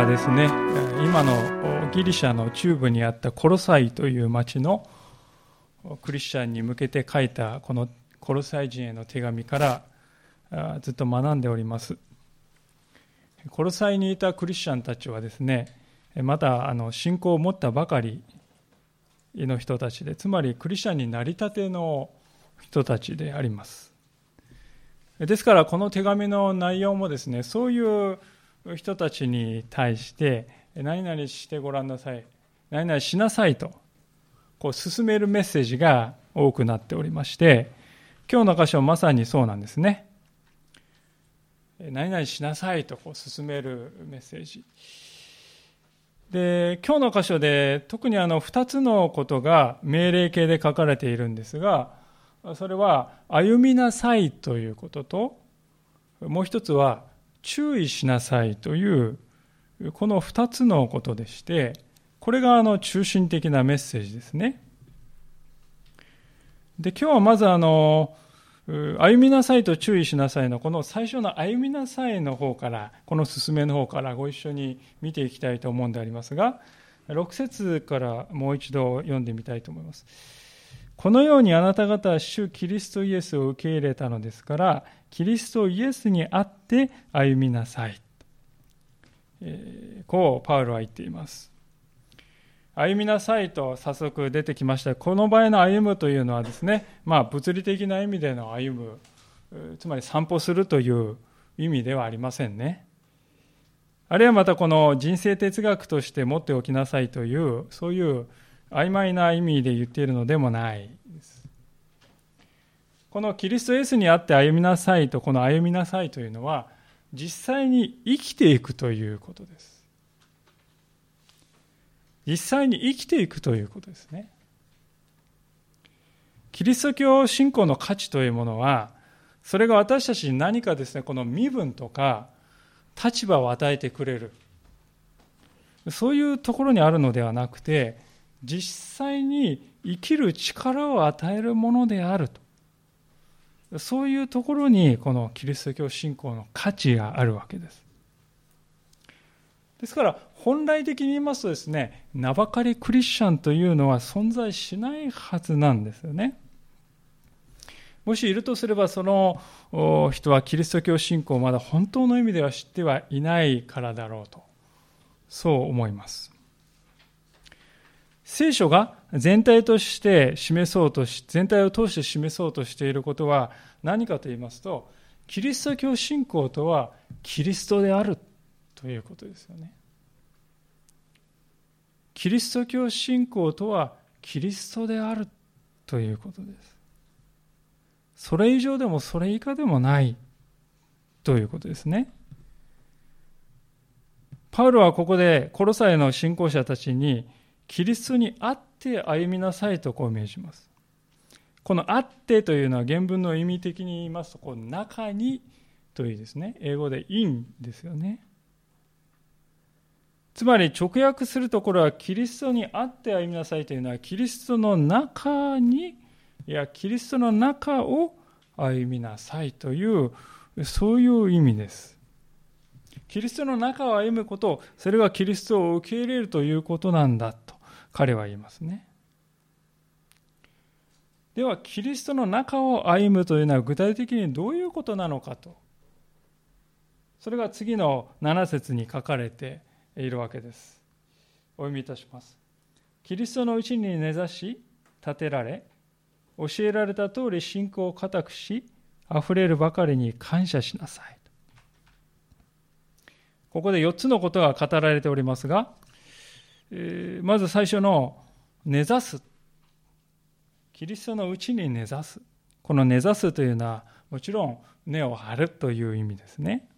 ウロがですね今のギリシャの中部にあったコロサイという町のクリスチャンに向けて書いたこのコロサイ人への手紙からずっと学んでおります。コロサイにいたクリスチャンたちはですねまだあの信仰を持ったばかりの人たちでつまりクリスチャンになりたての人たちであります。ですからこの手紙の内容もですねそういう人たちに対して何々してごらんなさい何々しなさいとこう進めるメッセージが多くなっておりまして今日の箇所まさにそうなんですね。何々しなさいとこう進めるメッセージ。で今日の箇所で特にあの2つのことが命令形で書かれているんですがそれは歩みなさいということともう一つは注意しなさいというこの2つのことでしてこれがあの中心的なメッセージですね。で今日はまずあの歩みなさいと注意しなさいのこの最初の歩みなさいの方からこの進めの方からご一緒に見ていきたいと思うんでありますが6節からもう一度読んでみたいと思います。このようにあなた方は主キリストイエスを受け入れたのですからキリストイエスにあって歩みなさい。え、こうパウロは言っています。歩みなさいと早速出てきました。この場合の歩むというのはですね、まあ物理的な意味での歩む、つまり散歩するという意味ではありませんね。あるいはまたこの人生哲学として持っておきなさいという、そういう曖昧な意味で言っているのでもないです。このキリストイエスにあって歩みなさいと、この歩みなさいというのは、実際に生きていくということです。実際に生きていくということですね。キリスト教信仰の価値というものは、それが私たちに何かですね、この身分とか立場を与えてくれる。そういうところにあるのではなくて、実際に生きる力を与えるものであると。そういうところにこのキリスト教信仰の価値があるわけです。ですから本来的に言いますとですね、名ばかりクリスチャンというのは存在しないはずなんですよね。もしいるとすればその人はキリスト教信仰をまだ本当の意味では知ってはいないからだろうと、そう思います。聖書が全体として示そうとし、全体を通して示そうとしていることは何かと言いますと、キリスト教信仰とはキリストであるということですよね。キリスト教信仰とはキリストであるということです。それ以上でもそれ以下でもないということですね。パウロはここでコロサイの信仰者たちにキリストにあって歩みなさいとこう命じます。このあってというのは原文の意味的に言いますと、この中にというですね、英語で in ですよね。つまり直訳するところはキリストにあって歩みなさいというのはキリストの中にいやキリストの中を歩みなさいというそういう意味です。キリストの中を歩むこと、それがキリストを受け入れるということなんだ。彼は言いますね。では、キリストの中を歩むというのは具体的にどういうことなのかと。それが次の7節に書かれているわけです。お読みいたします。キリストのうちに根ざし、立てられ、教えられた通り信仰を固くし、溢れるばかりに感謝しなさい。ここで4つのことが語られておりますが、え、まず最初の根ざす。キリストのうちに根ざす。この根ざすというのは、もちろん根を張るという意味ですね。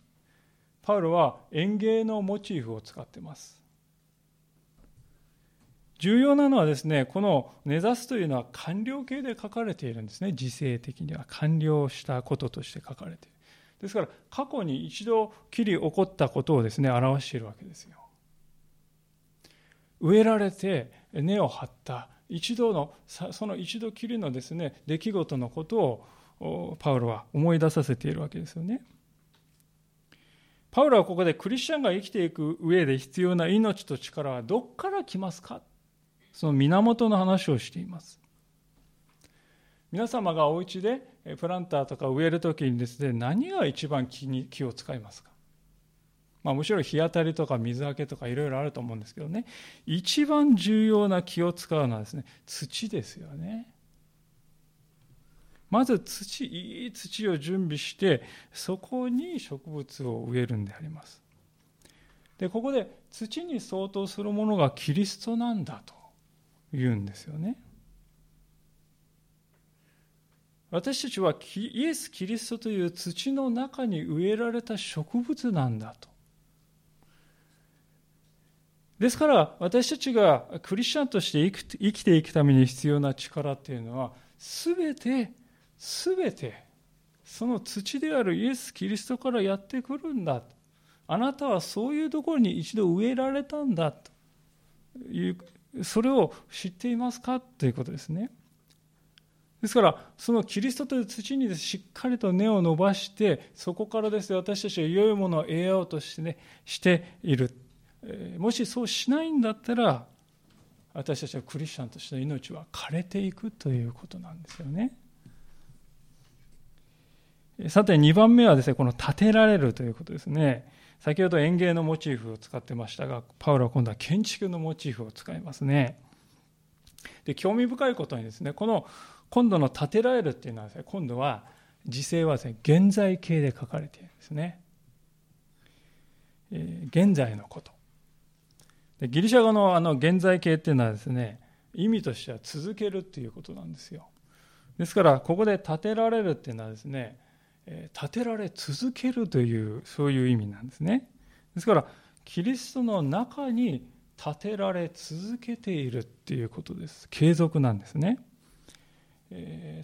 パウロは園芸のモチーフを使ってます。重要なのはですね、この根ざすというのは完了形で書かれているんですね。時勢的には完了したこととして書かれている。ですから過去に一度きり起こったことをですね、表しているわけですよ。植えられて根を張った一度のその一度きりのですね出来事のことをパウロは思い出させているわけですよね。パウロはここでクリスチャンが生きていく上で必要な命と力はどこから来ますか？その源の話をしています。皆様がお家でプランターとか植えるときにですね、何が一番気に気を使いますか？まあ、むしろ日当たりとか水はけとかいろいろあると思うんですけどね、一番重要な気を使うのはですね、土ですよね。まず土、いい土を準備して、そこに植物を植えるんであります。で、ここで土に相当するものがキリストなんだと言うんですよね。私たちはイエス・キリストという土の中に植えられた植物なんだと。ですから私たちがクリスチャンとして生きていくために必要な力っていうのは全て全てその土であるイエス・キリストからやってくるんだ。あなたはそういうところに一度植えられたんだ。というそれを知っていますか？ということですね。ですから、そのキリストという土にしっかりと根を伸ばして、そこからです。ね、私たちは良いものを得ようとしてね、している。もしそうしないんだったら、私たちはクリスチャンとしての命は枯れていくということなんですよね。さて、2番目はですね、この立てられるということですね。先ほど園芸のモチーフを使ってましたが、パウロは今度は建築のモチーフを使いますね。で、興味深いことにですね、この今度の建てられるっていうのはですね、今度は時勢はですね、現在形で書かれているんですね。えー、現在のこと。ギリシャ語のあの現在形っていうのはですね、意味としては続けるっていうことなんですよ。ですから、ここで建てられるっていうのはですね、建てられ続けるという、そういう意味なんですね。ですから、キリストの中に建てられ続けているっていうことです。継続なんですね。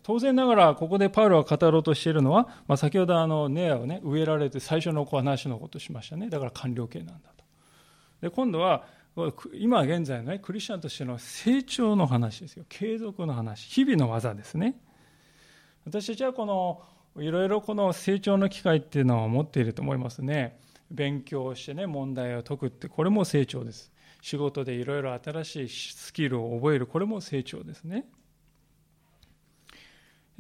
当然ながらここでパウロが語ろうとしているのは、まあ、先ほどあのネアをね植えられて最初の話のことをしましたねだから完了形なんだとで今度は今現在のねクリスチャンとしての成長の話ですよ。継続の話。日々の技ですね。私たちはこのいろいろこの成長の機会っていうのは持っていると思いますね。勉強してね問題を解くってこれも成長です。仕事でいろいろ新しいスキルを覚えるこれも成長ですね。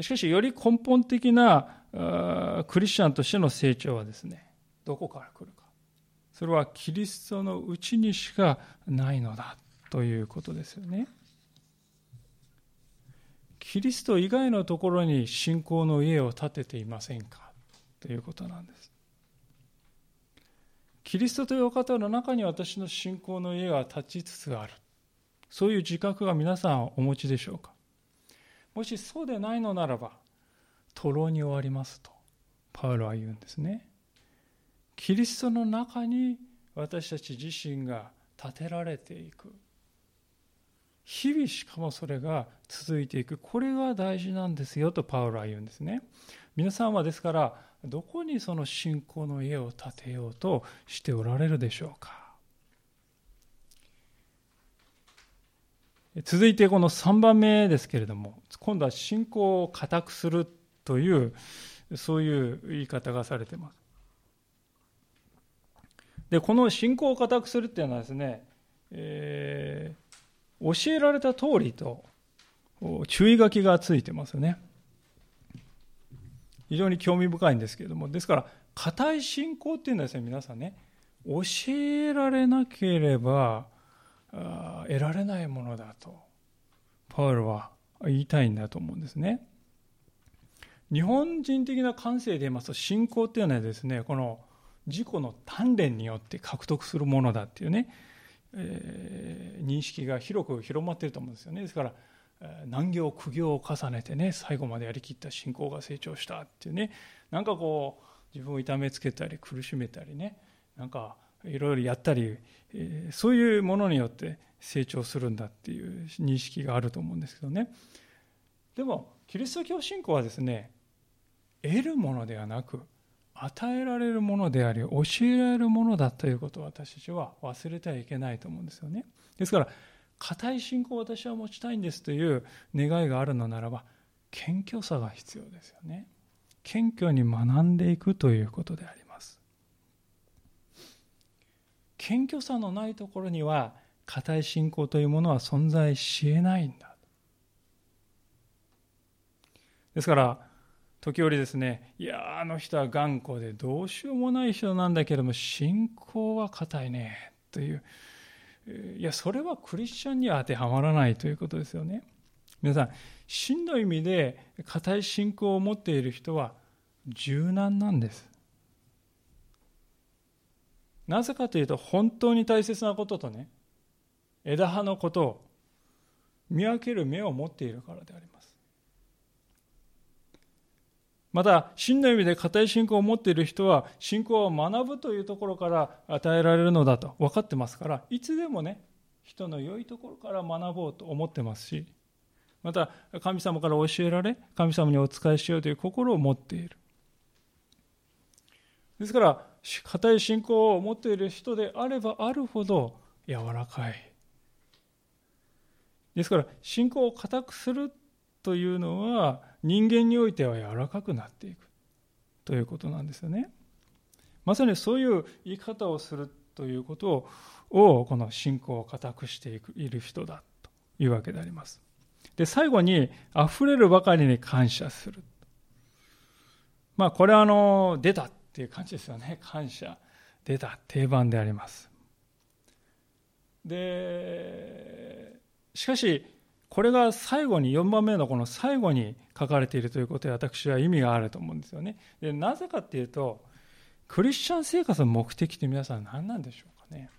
しかし、より根本的なクリスチャンとしての成長はですね、どこから来るか。それはキリストのうちにしかないのだということですよね。キリスト以外のところに信仰の家を建てていませんかということなんです。キリストというお方の中に私の信仰の家が立ちつつある。そういう自覚が皆さんお持ちでしょうかもしそうでないのならば、徒労に終わりますと、パウロは言うんですね。キリストの中に私たち自身が立てられていく。日々しかもそれが続いていく。これが大事なんですよとパウロは言うんですね。皆さんはですから、どこにその信仰の家を建てようとしておられるでしょうか。続いてこの3番目ですけれども、今度は信仰を固くするという、そういう言い方がされてます。で、この信仰を固くするっていうのはですね、えー、教えられた通りと注意書きがついてますよね。非常に興味深いんですけれども、ですから、固い信仰っていうのはですね、皆さんね、教えられなければ、得られないものだとパウロは言いたいんだと思うんですね。日本人的な感性で言いますと信仰っていうのはですねこの自己の鍛錬によって獲得するものだっていうね、えー、認識が広く広まっていると思うんですよね。ですから難行苦行を重ねてね最後までやりきった信仰が成長したっていうね。なんかこう自分を痛めつけたり苦しめたりねなんかいろいろやったり、えそういうものによって成長するんだっていう認識があると思うんですけどね。でもキリスト教信仰はですね得るものではなく与えられるものであり教えられるものだということを私たちは忘れてはいけないと思うんですよね。ですから固い信仰を私は持ちたいんですという願いがあるのならば謙虚さが必要ですよね。謙虚に学んでいくということであります。謙虚さのないところには固い信仰というものは存在しえないんだ。ですから時折ですねいやあの人は頑固でどうしようもない人なんだけれども信仰は固いねといういやそれはクリスチャンには当てはまらないということですよね。皆さん真の意味で固い信仰を持っている人は柔軟なんです。なぜかというと本当に大切なこととね枝葉のことを見分ける目を持っているからであります。また真の意味で固い信仰を持っている人は信仰を学ぶというところから与えられるのだと分かってますからいつでもね人の良いところから学ぼうと思ってますしまた神様から教えられ神様にお仕えしようという心を持っている。ですから固い信仰を持っている人であればあるほど柔らかい。ですから信仰を固くするというのは人間においては柔らかくなっていくということなんですよね。まさにそういう言い方をするということをこの信仰を固くしていくいる人だというわけであります。で最後に溢れるばかりに感謝する。まあこれはあの出たっていう感じですよね。感謝出た定番であります。でしかしこれが最後に4番目のこの最後に書かれているということで私は意味があると思うんですよね。でなぜかっていうとクリスチャン生活の目的って皆さん何なんでしょうかね。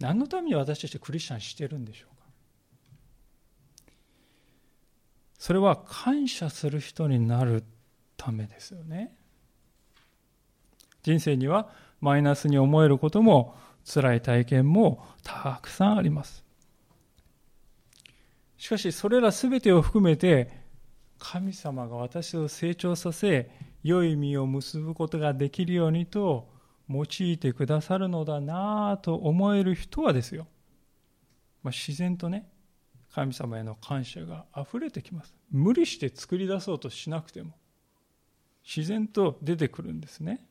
何のために私たちクリスチャンしてるんでしょうか。それは感謝する人になるためですよね。人生にはマイナスに思えることも辛い体験もたくさんあります。しかしそれら全てを含めて神様が私を成長させ良い実を結ぶことができるようにと用いてくださるのだなぁと思える人はですよ、まあ、自然とね神様への感謝が溢れてきます。無理して作り出そうとしなくても自然と出てくるんですね。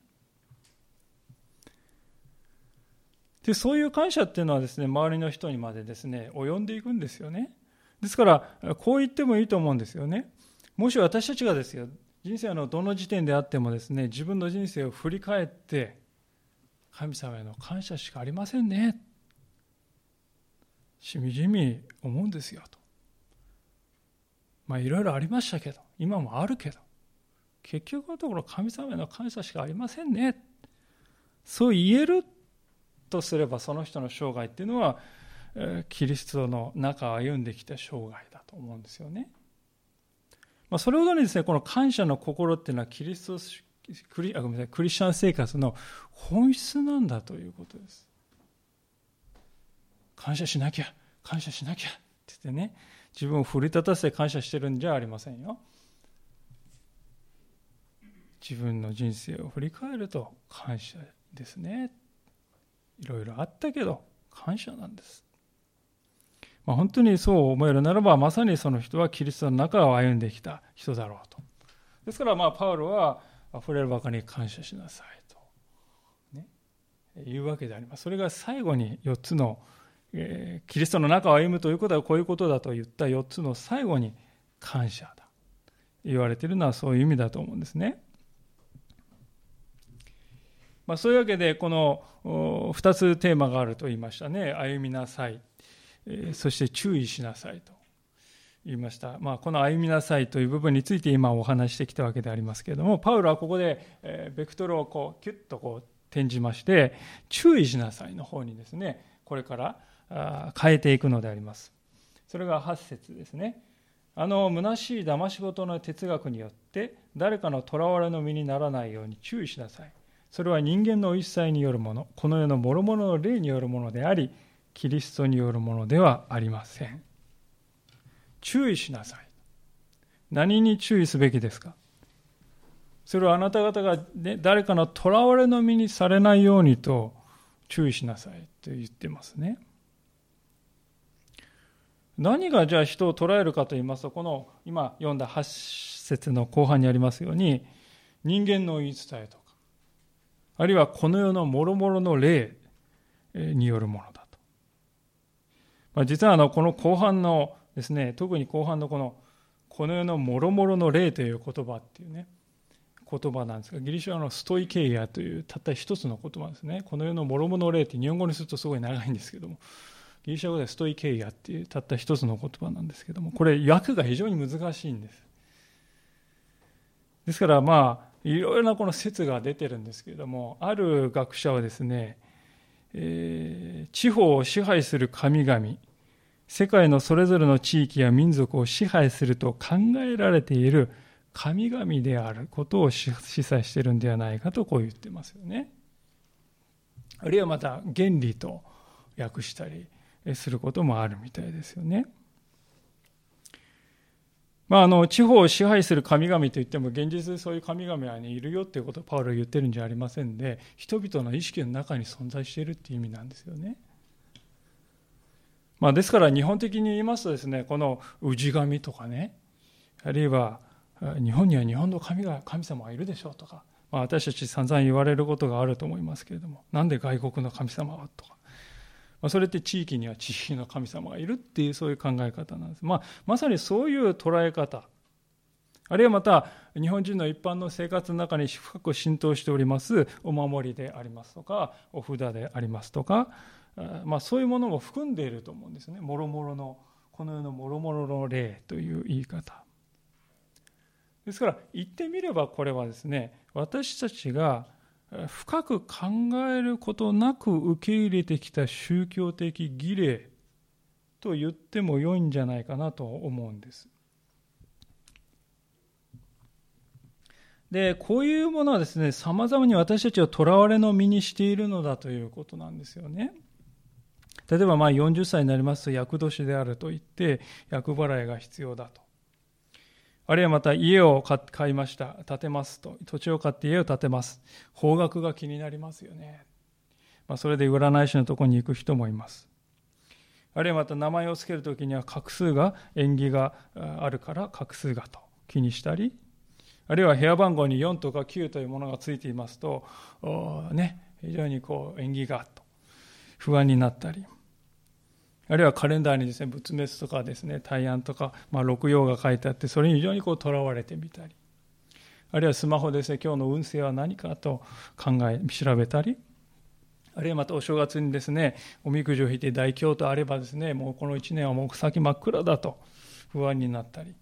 でそういう感謝っていうのはですね周りの人にまでですね及んでいくんですよね。ですからこう言ってもいいと思うんですよね。もし私たちがですよ人生のどの時点であってもですね自分の人生を振り返って神様への感謝しかありませんね。しみじみ思うんですよと。まあいろいろありましたけど今もあるけど結局のところ神様への感謝しかありませんね。そう言えるとすればその人の生涯っていうのはキリストの中を歩んできた生涯だと思うんですよね。まあ、それほどにですねこの感謝の心っていうのはキリストクリあごめんなさいクリスチャン生活の本質なんだということです。感謝しなきゃ感謝しなきゃって言ってね自分を奮い立たせて感謝してるんじゃありませんよ。自分の人生を振り返ると感謝ですね。いろいろあったけど感謝なんです。まあ、本当にそう思えるならばまさにその人はキリストの中を歩んできた人だろうと。ですからまあパウロは溢れるばかりに感謝しなさいと、ね、いうわけであります。それが最後に4つの、えー、キリストの中を歩むということはこういうことだと言った4つの最後に感謝だ言われているのはそういう意味だと思うんですね。まあ、そういうわけでこの2つテーマがあると言いましたね歩みなさい、そして注意しなさいと言いました、まあ、この歩みなさいという部分について今お話してきたわけでありますけれどもパウロはここで、えベクトルをこうキュッとこう転じまして注意しなさいの方にですねこれから変えていくのであります。それが8節ですね。あの虚しい騙し事の哲学によって誰かの囚われの身にならないように注意しなさい。それは人間の一切によるものこの世の諸々の霊によるものでありキリストによるものではありません。注意しなさい。何に注意すべきですか？それはあなた方が、ね、誰かの囚われの身にされないようにと注意しなさいと言ってますね。何がじゃあ人を捉えるかと言いますとこの今読んだ8節の後半にありますように人間の言い伝えとかあるいはこの世の諸々の霊によるもの。まあ、実はあのこの後半のですね、特に後半のこの、この世のもろもろの霊という言葉っていうね、言葉なんですが、ギリシャのストイケイアというたった一つの言葉ですね。この世のもろもろの霊って日本語にするとすごい長いんですけども、ギリシャ語ではストイケイアっていうたった一つの言葉なんですけども、これ訳が非常に難しいんです。ですからまあ、いろいろなこの説が出てるんですけれども、ある学者はですね、えー、地方を支配する神々、世界のそれぞれの地域や民族を支配すると考えられている神々であることを示唆しているんではないかとこう言ってますよね。あるいはまた原理と訳したりすることもあるみたいですよね。まあ、あの地方を支配する神々といっても現実そういう神々は、いるよっていうことをパウロは言ってるんじゃありませんで人々の意識の中に存在しているっていう意味なんですよね。まあ、ですから日本的に言いますとですねこの氏神とかねあるいは日本には日本の神が神様がいるでしょうとか、まあ、私たち散々言われることがあると思いますけれどもなんで外国の神様はとかまあ、それって地域には地域の神様がいるっていうそういう考え方なんです。まあ、まさにそういう捉え方。あるいはまた日本人の一般の生活の中に深く浸透しておりますお守りでありますとかお札でありますとか、まあ、そういうものも含んでいると思うんですね。もろもろのこの世のもろもろの霊という言い方。ですから言ってみればこれはですね私たちが深く考えることなく受け入れてきた宗教的儀礼と言っても良いんじゃないかなと思うんです。で、こういうものはですね、様々に私たちを囚われの身にしているのだということなんですよね。例えばまあ40歳になりますと厄年であると言って厄払いが必要だと。あるいはまた家を買いました。建てますと。土地を買って家を建てます。方角が気になりますよね。まあ、それで占い師のところに行く人もいます。あるいはまた名前を付けるときには画数が縁起があるから画数がと気にしたり、あるいは部屋番号に4とか9というものがついていますと、ね、非常にこう縁起がと不安になったり、あるいはカレンダーにですね、仏滅とかですね、大安とか、まあ、六曜が書いてあって、それに非常にこう囚われてみたり、あるいはスマホですね、今日の運勢は何かと考え、調べたり、あるいはまたお正月にですね、おみくじを引いて大凶とあればですね、もうこの1年はもう先真っ暗だと不安になったり、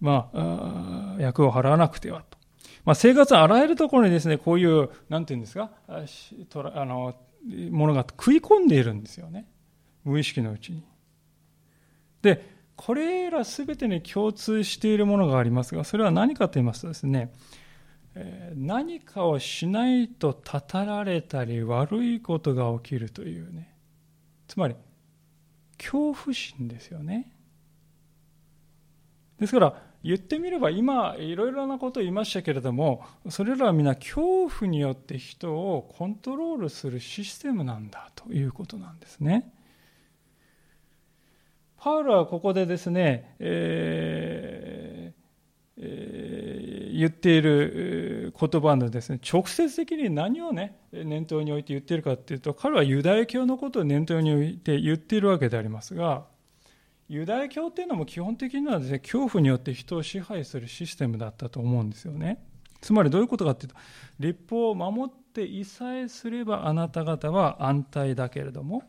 まあ、役を払わなくてはと。まあ、生活あらゆるところにですね、こういう、なんていうんですか、あの、ものが食い込んでいるんですよね。無意識のうちに。で、これらすべてに共通しているものがありますが、それは何かと言いますとですね、何かをしないとたたられたり悪いことが起きるというね、つまり恐怖心ですよね。ですから、言ってみれば今いろいろなことを言いましたけれどもそれらは皆恐怖によって人をコントロールするシステムなんだということなんですね。パウロはここでですね、えーえー、言っている言葉のですね、直接的に何をね、念頭に置いて言っているかというと、彼はユダヤ教のことを念頭に置いて言っているわけでありますが、ユダヤ教っていうのも基本的にはですね、恐怖によって人を支配するシステムだったと思うんですよね。つまりどういうことかというと、立法を守っていさえすればあなた方は安泰だけれども、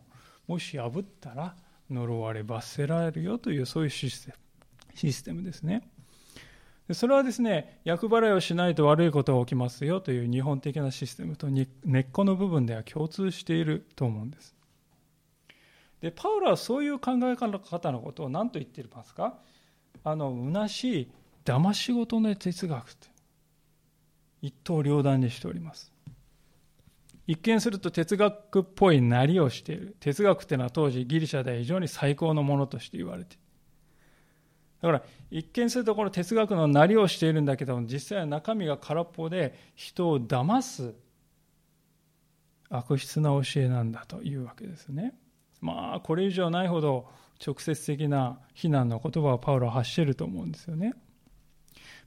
もし破ったら、呪われ罰せられるよというそういうシステムシステムですねで。それはですね、厄払いをしないと悪いことが起きますよという日本的なシステムと根っこの部分では共通していると思うんです。で、パウロはそういう考え方のことを何と言っていますか？あの、虚しい騙し事の哲学って一刀両断にしております。一見すると哲学っぽいなりをしている。哲学っていうのは当時ギリシャでは非常に最高のものとして言われている。だから一見するとこの哲学のなりをしているんだけども実際は中身が空っぽで人を騙す悪質な教えなんだというわけですね。まあこれ以上ないほど直接的な非難の言葉をパウロは発していると思うんですよね。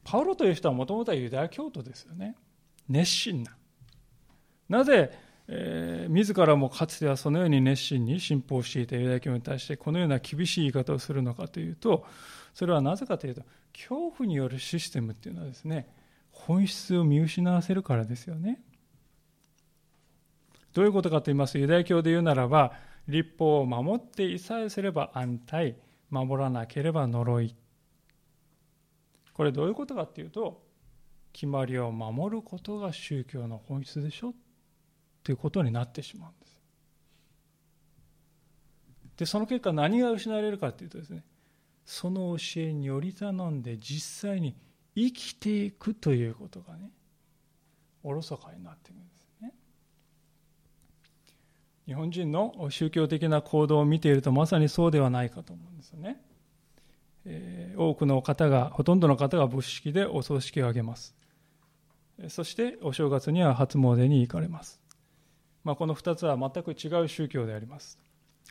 パウロという人はもともとはユダヤ教徒ですよね。熱心な。なぜえー、自らもかつてはそのように熱心に信奉していたユダヤ教に対してこのような厳しい言い方をするのかというとそれはなぜかというと恐怖によるシステムっていうのはですね本質を見失わせるからですよね。どういうことかと言いますとユダヤ教で言うならば立法を守っていさえすれば安泰守らなければ呪いこれどういうことかっていうと決まりを守ることが宗教の本質でしょということになってしまうんです。でその結果何が失われるかというとですねその教えにより頼んで実際に生きていくということがねおろそかになっていくんですね。日本人の宗教的な行動を見ているとまさにそうではないかと思うんですよね。えー、多くの方がほとんどの方が仏式でお葬式を挙げますそしてお正月には初詣に行かれます、まあ、この2つは全く違う宗教であります。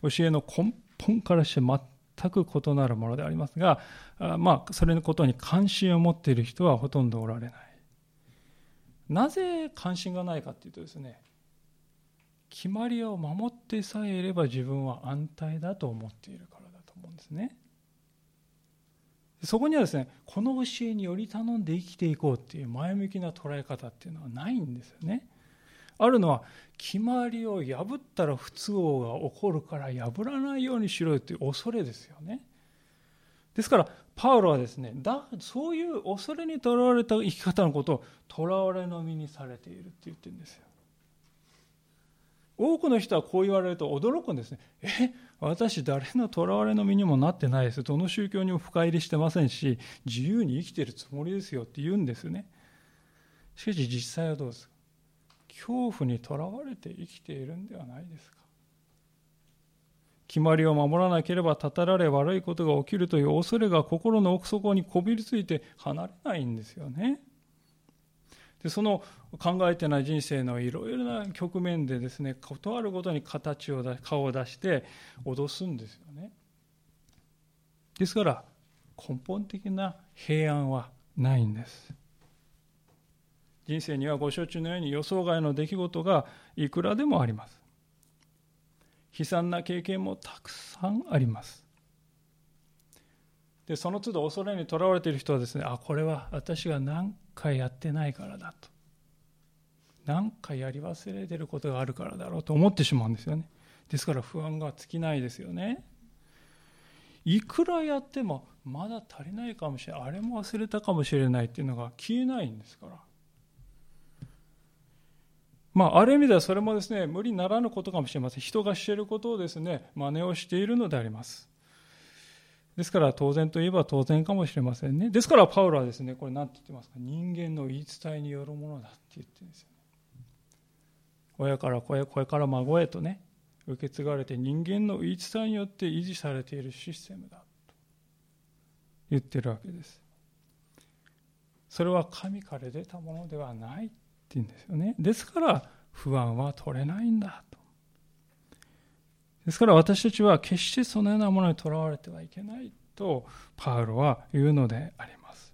教えの根本からして全く異なるものでありますがまあそれのことに関心を持っている人はほとんどおられない。なぜ関心がないかというとですね決まりを守ってさえいれば自分は安泰だと思っているからだと思うんですね。そこにはですねこの教えにより頼んで生きていこうっていう前向きな捉え方っていうのはないんですよね。あるのは決まりを破ったら不都合が起こるから破らないようにしろよっていう恐れですよね。ですからパウロはですねだそういう恐れにとらわれた生き方のことをとらわれの身にされているって言ってるんですよ。多くの人はこう言われると驚くんですね。え私誰の囚われの身にもなってないです。どの宗教にも深入りしてませんし、自由に生きてるつもりですよって言うんですね。しかし実際はどうですか？恐怖にとらわれて生きているんではないですか。決まりを守らなければたたられ悪いことが起きるという恐れが心の奥底にこびりついて離れないんですよね。でその考えてない人生のいろいろな局面でですね事あるごとに形を顔を出して脅すんですよね。ですから根本的な平安はないんです。人生にはご承知のように予想外の出来事がいくらでもあります。悲惨な経験もたくさんあります。でその都度恐れにとらわれている人はですねあこれは私が何回やってないからだと。何かやり忘れてることがあるからだろうと思ってしまうんですよね。ですから不安が尽きないですよね。いくらやってもまだ足りないかもしれないあれも忘れたかもしれないっていうのが消えないんですから。まあ、ある意味ではそれもですね無理ならぬことかもしれません。人がしていることをですね真似をしているのであります。ですから当然といえば当然かもしれませんね。ですからパウロはですねこれ何て言ってますか？人間の言い伝えによるものだって言ってるんですよ親から子へ子から孫へとね受け継がれて人間の言い伝えによって維持されているシステムだと言ってるわけです。それは神から出たものではないって言うんですよね。ですから不安は取れないんだと。ですから私たちは決してそのようなものにとらわれてはいけないとパウロは言うのであります。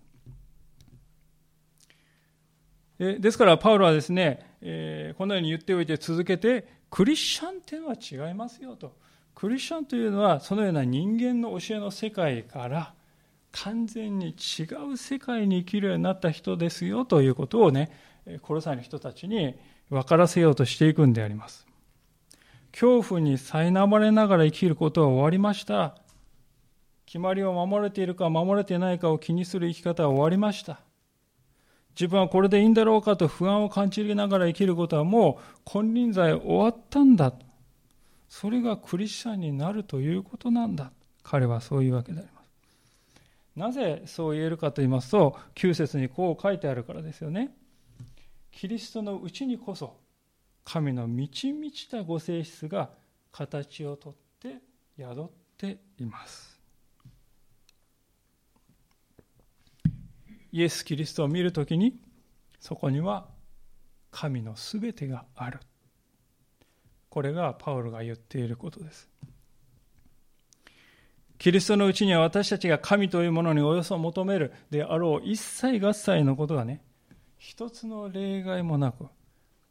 ですからパウロはですねえ、このように言っておいて続けてクリスチャンっていうのは違いますよと。クリスチャンというのはそのような人間の教えの世界から完全に違う世界に生きるようになった人ですよということをねコロサイの人たちに分からせようとしていくんであります恐怖に苛まれながら生きることは終わりました決まりを守れているか守れていないかを気にする生き方は終わりました自分はこれでいいんだろうかと不安を感じながら生きることはもう金輪際終わったんだ。それがクリスチャンになるということなんだ。彼はそういうわけであります。なぜそう言えるかと言いますと、9節にこう書いてあるからですよね。キリストのうちにこそ、神の満ち満ちたご性質が形をとって宿っています。イエス・キリストを見るときにそこには神のすべてがあるこれがパウロが言っていることですキリストのうちには私たちが神というものにおよそ求めるであろう一切合切のことがね一つの例外もなく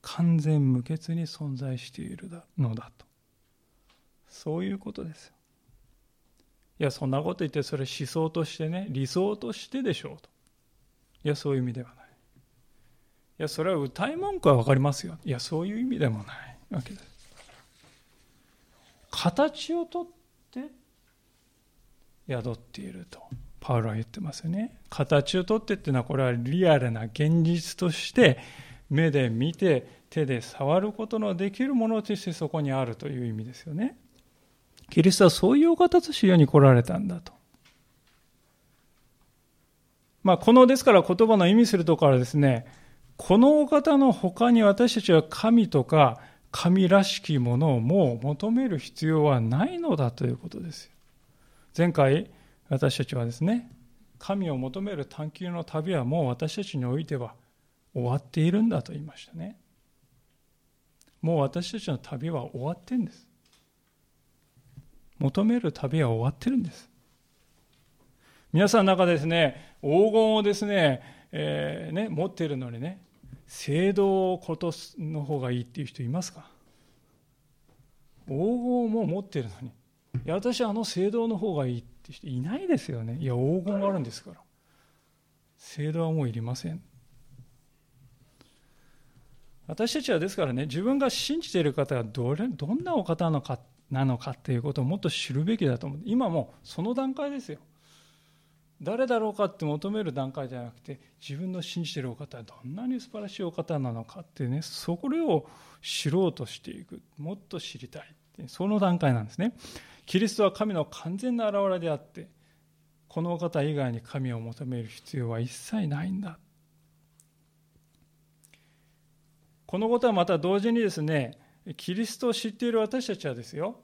完全無欠に存在しているのだと。そういうことですよ。いやそんなこと言ってそれ思想としてね理想としてでしょうと。いやそういう意味ではない。いやそれは歌い文句は分かりますよ。いやそういう意味でもない。わけです。形をとって宿っていると。パウロは言ってますよね形をとってっていうのはこれはリアルな現実として目で見て手で触ることのできるものとしてそこにあるという意味ですよね。キリストはそういうお方として世に来られたんだと。まあ、このですから言葉の意味するところからですね、このお方の他に私たちは神とか神らしきものをもう求める必要はないのだということですよ。前回私たちはですね、神を求める探求の旅はもう私たちにおいては終わっているんだと言いましたね。もう私たちの旅は終わってんです。求める旅は終わってるんです。皆さんの中でですね、黄金をですね、えー、ね持っているのにね、聖堂をことの方がいいっていう人いますか？黄金も持ってるのに、いや、私はあの聖堂の方がいいって人いないですよね。いや、黄金があるんですから。聖堂はもういりません。私たちはですからね、自分が信じている方がどれどんなお方なのかなのかっていうことをもっと知るべきだと思う。今もうその段階ですよ。誰だろうかって求める段階じゃなくて、自分の信じてるお方はどんなに素晴らしいお方なのかってね、それを知ろうとしていく。もっと知りたい。その段階なんですね。キリストは神の完全な現れであって、この方以外に神を求める必要は一切ないんだ。このことはまた同時にですね、キリストを知っている私たちはですよ、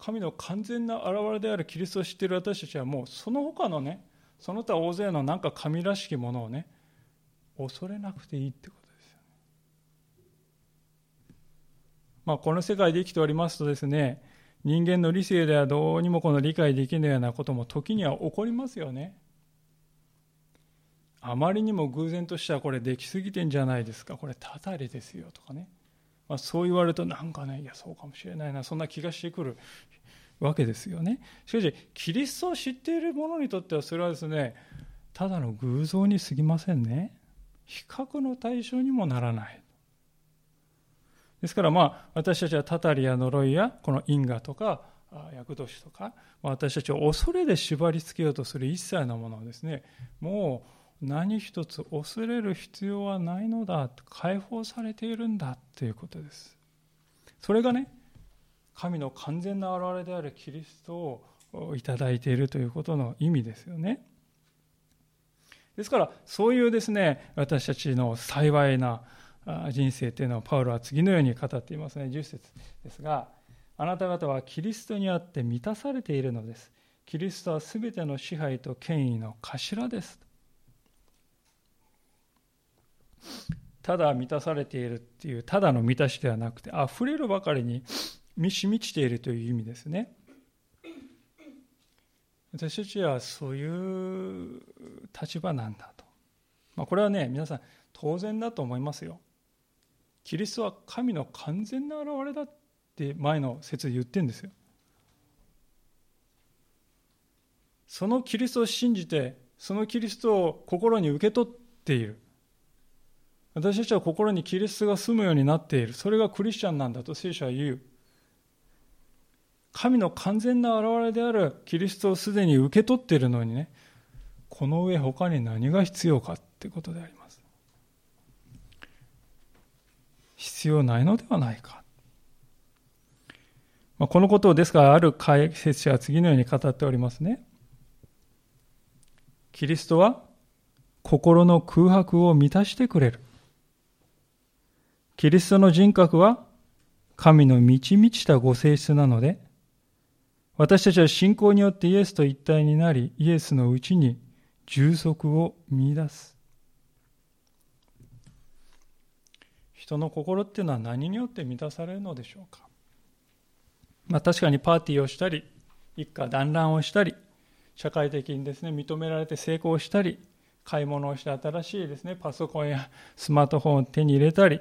神の完全な現れであるキリストを知っている私たちはもうその他のね、その他大勢のなんか神らしきものをね、恐れなくていいってことですよね。まあ、この世界で生きておりますとですね、人間の理性ではどうにもこの理解できないようなことも時には起こりますよね。あまりにも偶然としてはこれできすぎてんじゃないですか。これたたりですよとかね、まあ、そう言われるとなんかねいやそうかもしれないな。そんな気がしてくるわけですよね。しかしキリストを知っている者にとってはそれはですねただの偶像に過ぎませんね。比較の対象にもならない。ですからまあ私たちはたたりや呪いやこの因果とか厄年とか私たちを恐れで縛り付けようとする一切のものをですねもう何一つ恐れる必要はないのだ解放されているんだということです。それがね神の完全な現れであるキリストをいただいているということの意味ですよね。ですからそういうですね私たちの幸いな人生というのをパウロは次のように語っていますね。10節ですがあなた方はキリストにあって満たされているのです。キリストは全ての支配と権威の頭です。ただ満たされているっていうただの満たしではなくて溢れるばかりに満ち満ちているという意味ですね。私たちはそういう立場なんだと、まあ、これはね皆さん当然だと思いますよ。キリストは神の完全な現れだって前の説で言ってんですよそのキリストを信じてそのキリストを心に受け取っている私たちは心にキリストが住むようになっている。それがクリスチャンなんだと聖書は言う。神の完全な現れであるキリストをすでに受け取っているのにね、この上他に何が必要かってことであります。必要ないのではないか。まあ、このことをですから、ある解説者は次のように語っておりますね。キリストは心の空白を満たしてくれる。キリストの人格は神の満ち満ちたご性質なので、私たちは信仰によってイエスと一体になり、イエスのうちに充足を見出す。人の心っていうのは何によって満たされるのでしょうか？まあ、確かにパーティーをしたり、一家団らんをしたり、社会的にですね、認められて成功したり、買い物をして新しいですね、パソコンやスマートフォンを手に入れたり、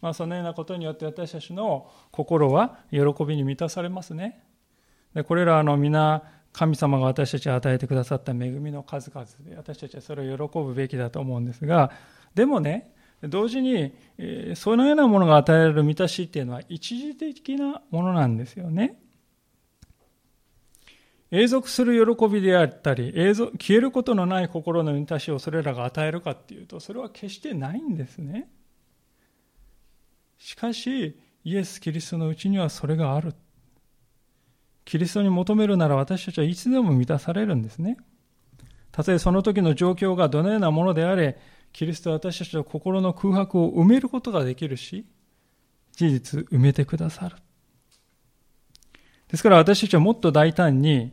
まあ、そのようなことによって私たちの心は喜びに満たされますね。でこれらの皆神様が私たちに与えてくださった恵みの数々で私たちはそれを喜ぶべきだと思うんですがでもね同時にそのようなものが与えられる満たしっていうのは一時的なものなんですよね。永続する喜びであったり消えることのない心の満たしをそれらが与えるかっていうとそれは決してないんですね。しかしイエス・キリストのうちにはそれがある。キリストに求めるなら私たちはいつでも満たされるんですね。たとえその時の状況がどのようなものであれ、キリストは私たちの心の空白を埋めることができるし、事実埋めてくださる。ですから私たちはもっと大胆に、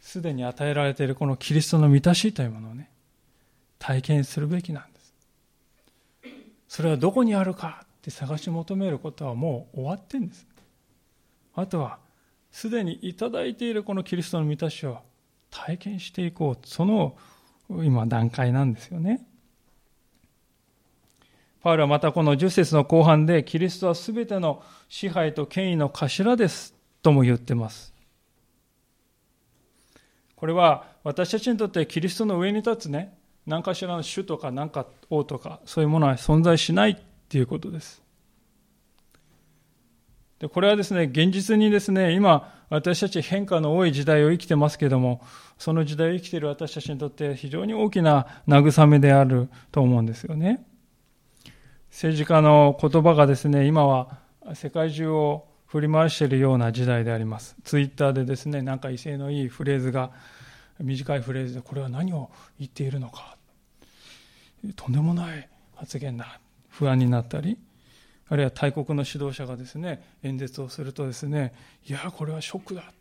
すでに与えられているこのキリストの満たしというものをね、体験するべきなんです。それはどこにあるかって探し求めることはもう終わってんです。あとはすでにいただいているこのキリストの満たしを体験していこう。その今段階なんですよね。パウルはまたこの10節の後半でキリストは全ての支配と権威の頭ですとも言ってます。これは私たちにとってキリストの上に立つね、何かしらの主とか何か王とかそういうものは存在しないっていうことです。でこれはですね、現実にですね、今、私たち変化の多い時代を生きてますけども、その時代を生きている私たちにとって非常に大きな慰めであると思うんですよね。政治家の言葉がですね、今は世界中を振り回しているような時代であります。ツイッターでですね、なんか威勢のいいフレーズが、短いフレーズで、これは何を言っているのか。とんでもない発言だ。不安になったり、あるいは大国の指導者がですね、演説をするとですね、いや、これはショックだ。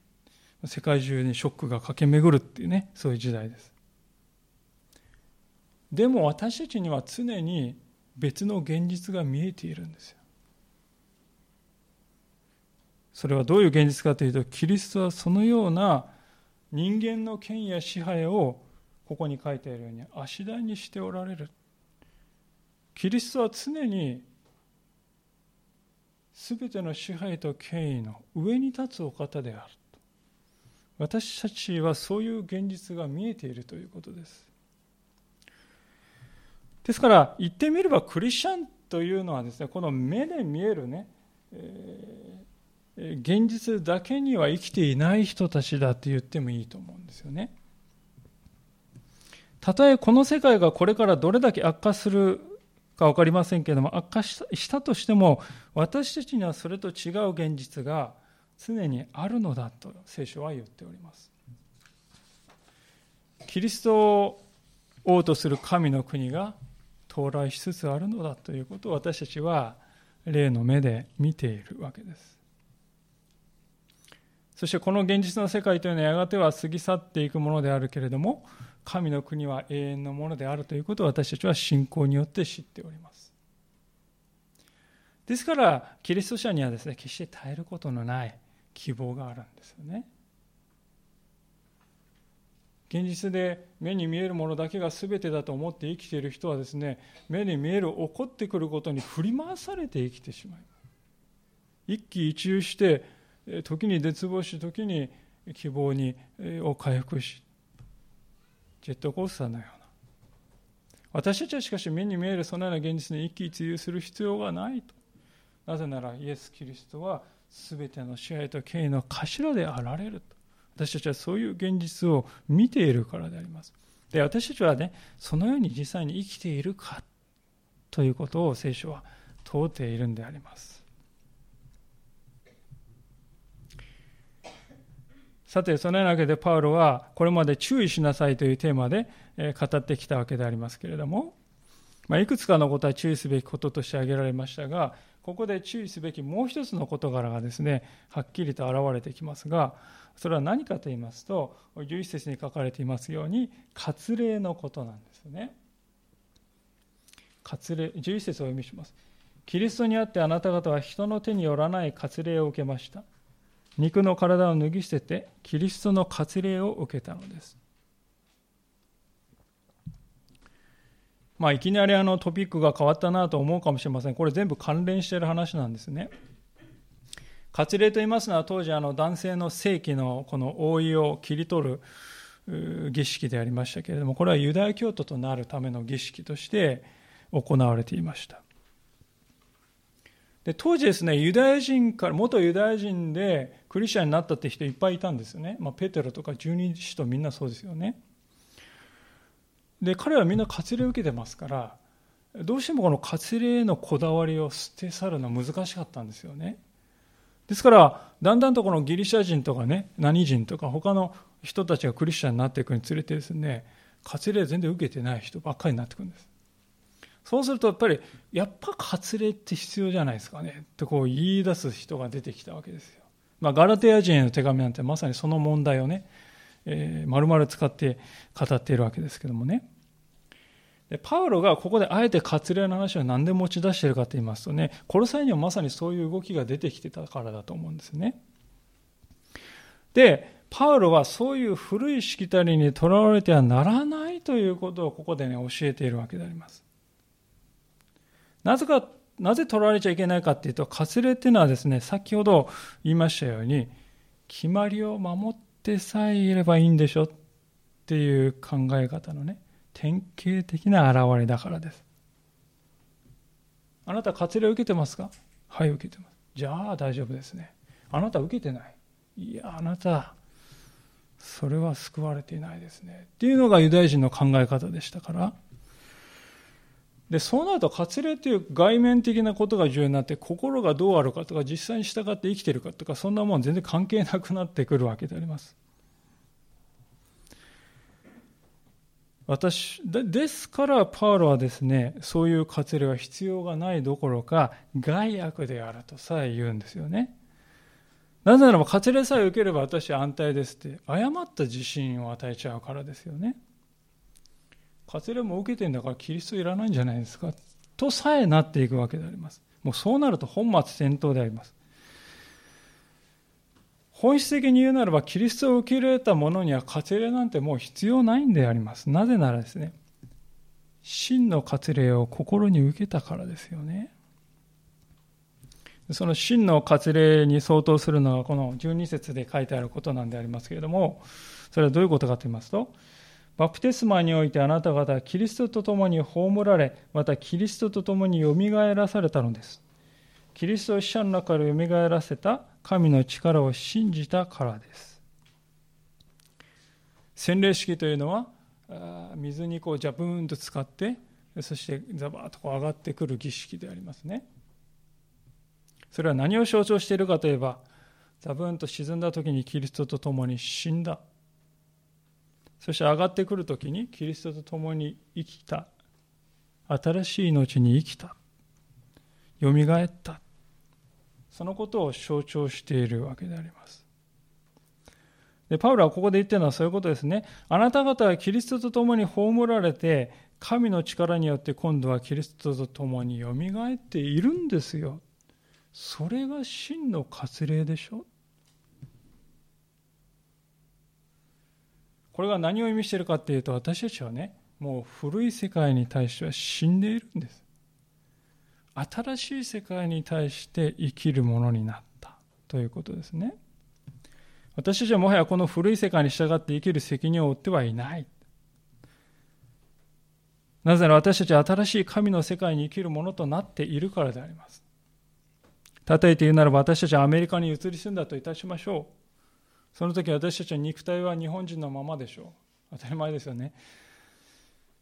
世界中にショックが駆け巡るっていうね、そういう時代です。でも私たちには常に別の現実が見えているんですよ。それはどういう現実かというと、キリストはそのような人間の権威や支配をここに書いてあるように足台にしておられる。キリストは常にすべての支配と権威の上に立つお方である私たちはそういう現実が見えているということですですから言ってみればクリスチャンというのはですねこの目で見えるね、えー、現実だけには生きていない人たちだと言ってもいいと思うんですよね。たとえこの世界がこれからどれだけ悪化するか分かりませんけれども悪化したとしても私たちにはそれと違う現実が常にあるのだと聖書は言っております。キリストを王とする神の国が到来しつつあるのだということを私たちは霊の目で見ているわけですそしてこの現実の世界というのはやがては過ぎ去っていくものであるけれども神の国は永遠のものであるということを私たちは信仰によって知っております。ですから、キリスト者にはですね、決して耐えることのない希望があるんですよね。現実で目に見えるものだけが全てだと思って生きている人はですね、目に見える起こってくることに振り回されて生きてしまう。一喜一憂して、時に絶望し、時に希望にを回復し、ジェットコースターのような。私たちはしかし目に見えるそのような現実に一喜一憂する必要がないと。なぜならイエス・キリストは全ての支配と権威の頭であられると。私たちはそういう現実を見ているからであります。で私たちはねそのように実際に生きているかということを聖書は問うているんであります。さて、そのようなわけでパウロはこれまで注意しなさいというテーマで語ってきたわけでありますけれども、まあ、いくつかのことは注意すべきこととして挙げられましたが、ここで注意すべきもう一つの事柄がですね、はっきりと現れてきますが、それは何かと言いますと、11節に書かれていますように、割礼のことなんですね。割礼、11節をお読みします。キリストにあってあなた方は人の手によらない割礼を受けました。肉の体を脱ぎ捨ててキリストの割礼を受けたのですまあ、いきなりあのトピックが変わったなと思うかもしれません。これ全部関連している話なんですね。割礼と言いますのは当時あの男性の性器のこの覆いを切り取る儀式でありましたけれども、これはユダヤ教徒となるための儀式として行われていました。で当時ですね、ユダヤ人から、元ユダヤ人でクリスチャンになったって人いっぱいいたんですよね。まあ、ペテロとか十二使徒みんなそうですよね。で、彼はみんな割礼を受けてますから、どうしてもこの割礼へのこだわりを捨て去るのは難しかったんですよね。ですから、だんだんとこのギリシャ人とかね、何人とか他の人たちがクリスチャンになっていくにつれてですね、割礼全然受けてない人ばっかりになってくるんです。そうするとやっぱり、やっぱ割礼って必要じゃないですかねってこう言い出す人が出てきたわけですよ。まあ、ガラテヤ人への手紙なんてまさにその問題をね、えー、丸々使って語っているわけですけどもね。でパウロがここであえて割礼の話を何で持ち出しているかと言いますとね、この際にはまさにそういう動きが出てきてたからだと思うんですね。で、パウロはそういう古いしきたりにとらわれてはならないということをここでね、教えているわけであります。なぜか、なぜ取られちゃいけないかっていうと、割礼っていうのはですね、先ほど言いましたように、決まりを守ってさえいればいいんでしょっていう考え方のね、典型的な現れだからです。あなた割礼を受けてますか？はい、受けてます。じゃあ大丈夫ですね。あなた受けてない？いや、あなた、それは救われていないですね。っていうのがユダヤ人の考え方でしたから、でそうなると割礼という外面的なことが重要になって心がどうあるかとか実際に従って生きているかとかそんなもん全然関係なくなってくるわけであります私ですからパウロはですねそういう割礼は必要がないどころか害悪であるとさえ言うんですよね。なぜならば割礼さえ受ければ私安泰ですって誤った自信を与えちゃうからですよね。割礼も受けてんだからキリストいらないんじゃないですかとさえなっていくわけであります。もうそうなると本末転倒であります。本質的に言うならばキリストを受け入れた者には割礼なんてもう必要ないんでありますなぜならですね真の割礼を心に受けたからですよねその真の割礼に相当するのはこの12節で書いてあることなんでありますけれどもそれはどういうことかと言いますとバプテスマにおいてあなた方はキリストと共に葬られ、またキリストと共によみがえらされたのです。キリストを死者の中からよみがえらせた神の力を信じたからです。洗礼式というのは、水にこうジャブーンと使って、そしてザバーッとこう上がってくる儀式でありますね。それは何を象徴しているかといえば、ザブーンと沈んだ時にキリストと共に死んだ。そして上がってくるときにキリストと共に生きた新しい命に生きたよみがえったそのことを象徴しているわけであります。でパウロはここで言ってるのはそういうことですね。あなた方はキリストと共に葬られて神の力によって今度はキリストと共によみがえっているんですよ。それが真の割礼でしょ。これが何を意味しているかっていうと私たちはねもう古い世界に対しては死んでいるんです。新しい世界に対して生きるものになったということですね。私たちはもはやこの古い世界に従って生きる責任を負ってはいない。なぜなら私たちは新しい神の世界に生きるものとなっているからであります。例えて言うならば私たちはアメリカに移り住んだといたしましょう。その時私たちの肉体は日本人のままでしょう。当たり前ですよね。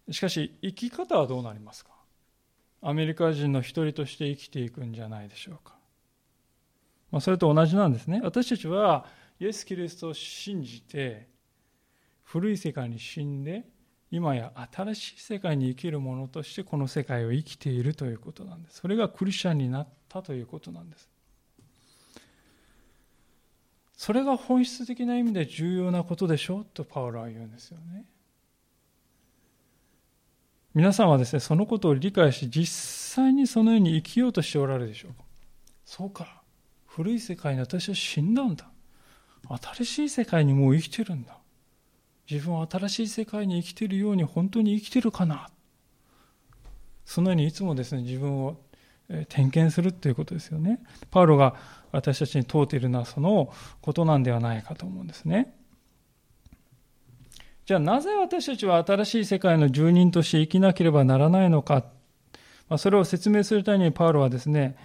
しかし生き方はどうなりますか？アメリカ人の一人として生きていくんじゃないでしょうか、まあ、それと同じなんですね。私たちはイエス・キリストを信じて古い世界に死んで今や新しい世界に生きるものとしてこの世界を生きているということなんです。それがクリスチャンになったということなんです。それが本質的な意味で重要なことでしょうとパウロは言うんですよね。皆さんはですね、そのことを理解し、実際にそのように生きようとしておられるでしょうか？そうか。古い世界に私は死んだんだ。新しい世界にもう生きてるんだ。自分は新しい世界に生きてるように本当に生きてるかな？そのようにいつもですね、自分を点検するということですよね。パウロが私たちに問うているのはそのことなんではないかと思うんですね。じゃあなぜ私たちは新しい世界の住人として生きなければならないのか。まあ、それを説明するためにパウロはですね、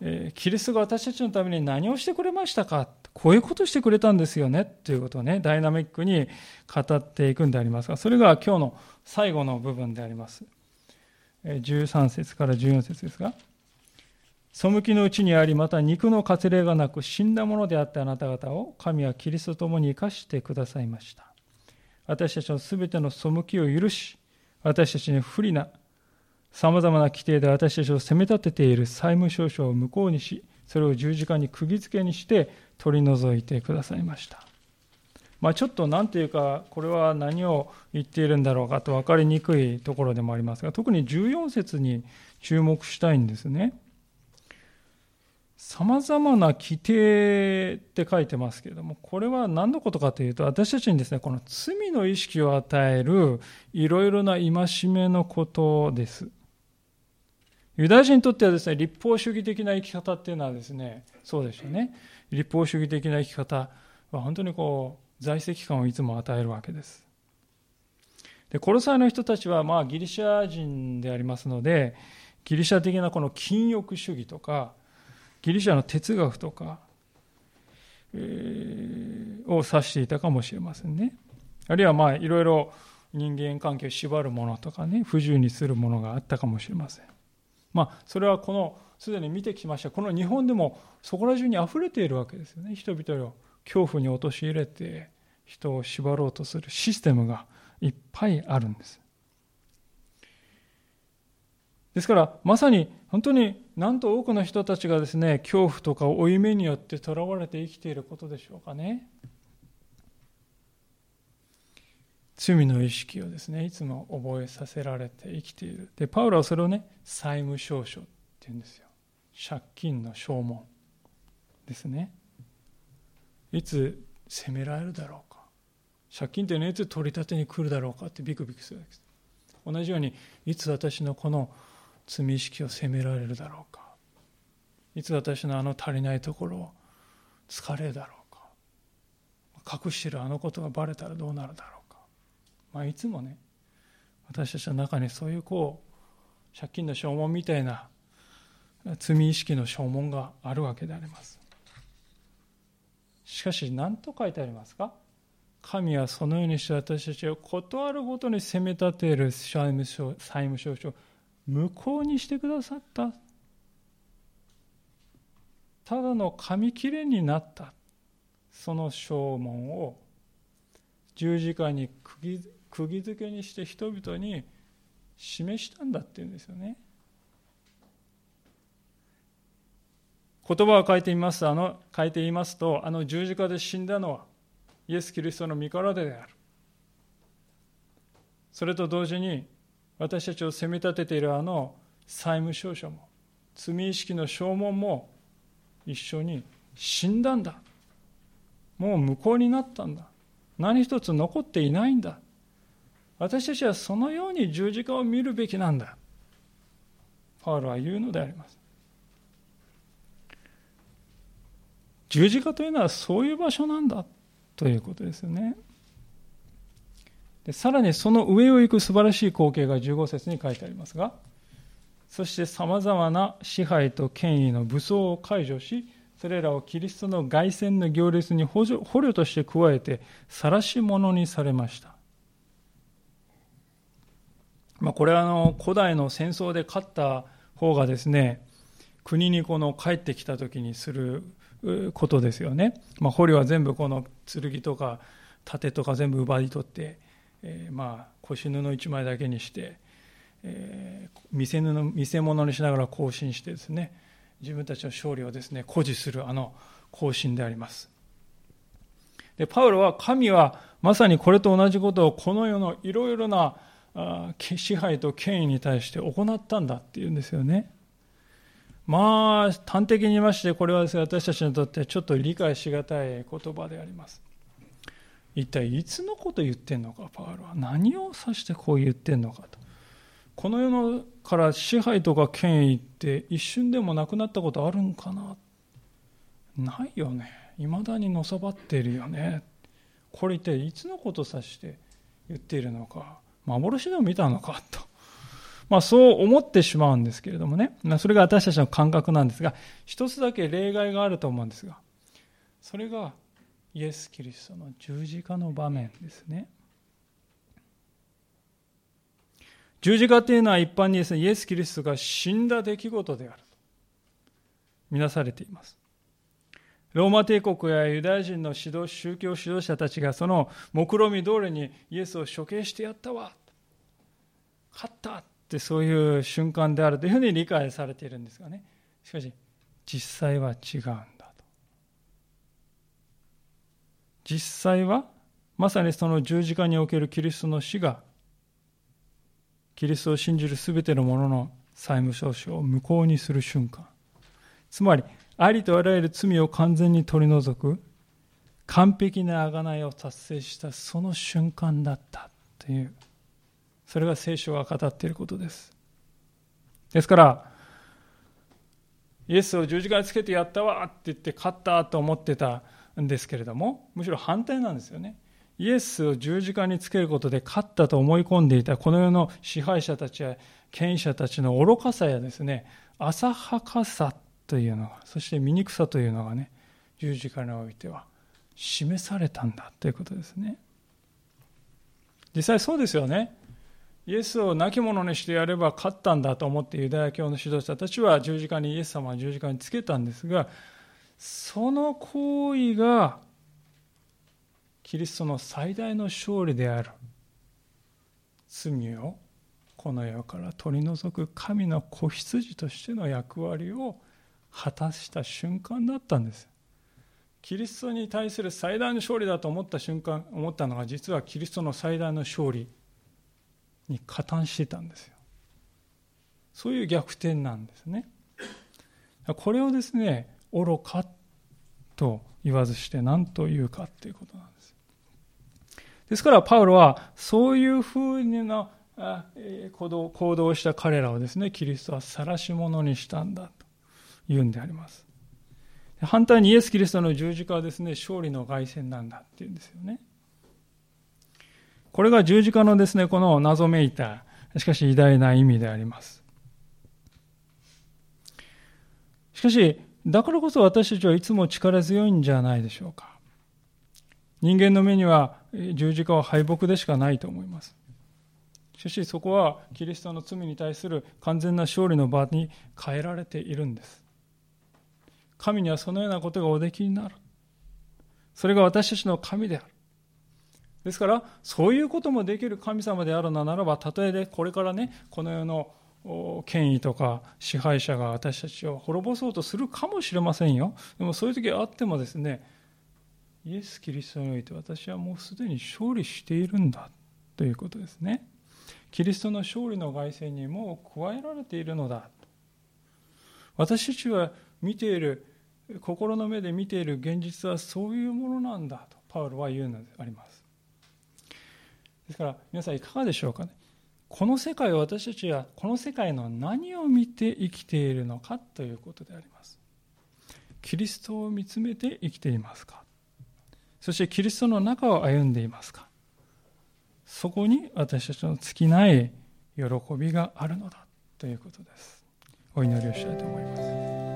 えキリストが私たちのために何をしてくれましたか？こういうことしてくれたんですよねということをね、ダイナミックに語っていくんでありますが、それが今日の最後の部分であります。13節から14節ですが、背きのうちにあり、また肉の割礼がなく死んだものであったあなた方を神はキリストと共に生かしてくださいました。私たちのすべての背きを許し、私たちに不利な、さまざまな規定で私たちを責め立てている債務証書を無効にし、それを十字架に釘付けにして取り除いてくださいました。まあ、ちょっと何ていうか、これは何を言っているんだろうかと分かりにくいところでもありますが、特に14節に注目したいんですね。さまざまな規定って書いてますけれども、これは何のことかというと、私たちにですね、この罪の意識を与えるいろいろな戒めのことです。ユダヤ人にとってはですね、立法主義的な生き方っていうのはですね、そうでしょうね。立法主義的な生き方は本当にこう、在籍感をいつも与えるわけです。で、コロサイの人たちはまあギリシャ人でありますので、ギリシャ的なこの禁欲主義とか、ギリシャの哲学とか、えー、を指していたかもしれませんね。あるいはまあいろいろ人間関係を縛るものとかね、不自由にするものがあったかもしれません。まあそれはこのすでに見てきましたこの日本でもそこら中に溢れているわけですよね。人々を恐怖に陥れて人を縛ろうとするシステムがいっぱいあるんです。ですからまさに本当になんと多くの人たちがですね恐怖とか負い目によってとらわれて生きていることでしょうかね。罪の意識をですねいつも覚えさせられて生きている。でパウロはそれをね債務証書っていうんですよ。借金の証文ですね。いつ責められるだろうか。借金っていうのはいつ取り立てに来るだろうかってビクビクするわけです。同じようにいつ私のこの罪意識を責められるだろうか。いつ私のあの足りないところを疲れるだろうか。隠してるあのことがバレたらどうなるだろうか、まあ、いつもね私たちの中にそういうこう借金の証文みたいな罪意識の証文があるわけであります。しかし何と書いてありますか？神はそのようにして私たちを断るごとに責め立てる債務証書無効にしてくださった。ただの紙切れになった。その証文を十字架に釘付けにして人々に示したんだっていうんですよね。言葉を書いてみますあの書いて言いますとあの十字架で死んだのはイエス・キリストの身体である。それと同時に私たちを責め立てているあの債務証書も罪意識の証文も一緒に死んだんだ。もう無効になったんだ。何一つ残っていないんだ。私たちはそのように十字架を見るべきなんだ。パウロは言うのであります。十字架というのはそういう場所なんだ。ということですよね。でさらにその上を行く素晴らしい光景が15節に書いてありますがそしてさまざまな支配と権威の武装を解除しそれらをキリストの凱旋の行列に捕虜として加えて晒し者にされました、まあ、これはあの古代の戦争で勝った方がですね国にこの帰ってきた時にすることですよね、まあ、捕虜は全部この剣とか盾とか全部奪い取ってえー、まあ腰布一枚だけにして、えー、見せ布見せ物にしながら行進してですね自分たちの勝利をですね誇示するあの行進であります。でパウロは神はまさにこれと同じことをこの世のいろいろな支配と権威に対して行ったんだっていうんですよね。まあ端的に言いましてこれはですね私たちにとってちょっと理解しがたい言葉であります。一体いつのこと言ってんのかパウロは。何を指してこう言ってんのかと。この世のから支配とか権威って一瞬でもなくなったことあるんかな。ないよね。いまだにのさばってるよね。これ一体いつのこと指して言っているのか幻でも見たのかと、まあ、そう思ってしまうんですけれどもね。まあそれが私たちの感覚なんですが一つだけ例外があると思うんですがそれがイエス・キリストの十字架の場面ですね。十字架というのは一般にですねイエス・キリストが死んだ出来事であるとみなされています。ローマ帝国やユダヤ人の指導宗教指導者たちがその目論見通りにイエスを処刑してやったわ。勝ったってそういう瞬間であるというふうに理解されているんですがね。しかし実際は違うんだと実際はまさにその十字架におけるキリストの死がキリストを信じるすべてのものの債務証書を無効にする瞬間。つまりありとあらゆる罪を完全に取り除く完璧な贖いを達成したその瞬間だったという。それが聖書が語っていることです。ですからイエスを十字架につけてやったわって言って勝ったと思ってたんですけれどもむしろ反対なんですよね。イエスを十字架につけることで勝ったと思い込んでいたこの世の支配者たちや権威者たちの愚かさやですね浅はかさというのがそして醜さというのがね十字架においては示されたんだということですね。実際そうですよね。イエスを亡き者にしてやれば勝ったんだと思ってユダヤ教の指導者たちは十字架にイエス様は十字架につけたんですがその行為がキリストの最大の勝利である罪をこの世から取り除く神の子羊としての役割を果たした瞬間だったんです。キリストに対する最大の勝利だと思った瞬間思ったのが実はキリストの最大の勝利に加担してたんですよ。そういう逆転なんですね。これをですね愚かと言わずして何と言うかということなんですですからパウロはそういうふうな行動をした彼らをですねキリストは晒し者にしたんだと言うんであります。反対にイエス・キリストの十字架はですね、勝利の凱旋なんだっていうんですよね。これが十字架のですね、この謎めいた、しかし偉大な意味であります。しかし、だからこそ私たちはいつも力強いんじゃないでしょうか。人間の目には十字架は敗北でしかないと思います。しかしそこはキリストの罪に対する完全な勝利の場に変えられているんです。神にはそのようなことがおできになる。それが私たちの神である。ですから、そういうこともできる神様であるのならば、たとえでこれからね、この世の権威とか支配者が私たちを滅ぼそうとするかもしれませんよ。でもそういう時あってもですね、イエス・キリストにおいて私はもうすでに勝利しているんだということですね。キリストの勝利の凱旋にもう加えられているのだ。私たちは見ている心の目で見ている現実はそういうものなんだとパウロは言うのでありますですから皆さんいかがでしょうかね？この世界を私たちはこの世界の何を見て生きているのかということであります。キリストを見つめて生きていますか？そしてキリストの中を歩んでいますか？そこに私たちの尽きない喜びがあるのだということです。お祈りをしたいと思います。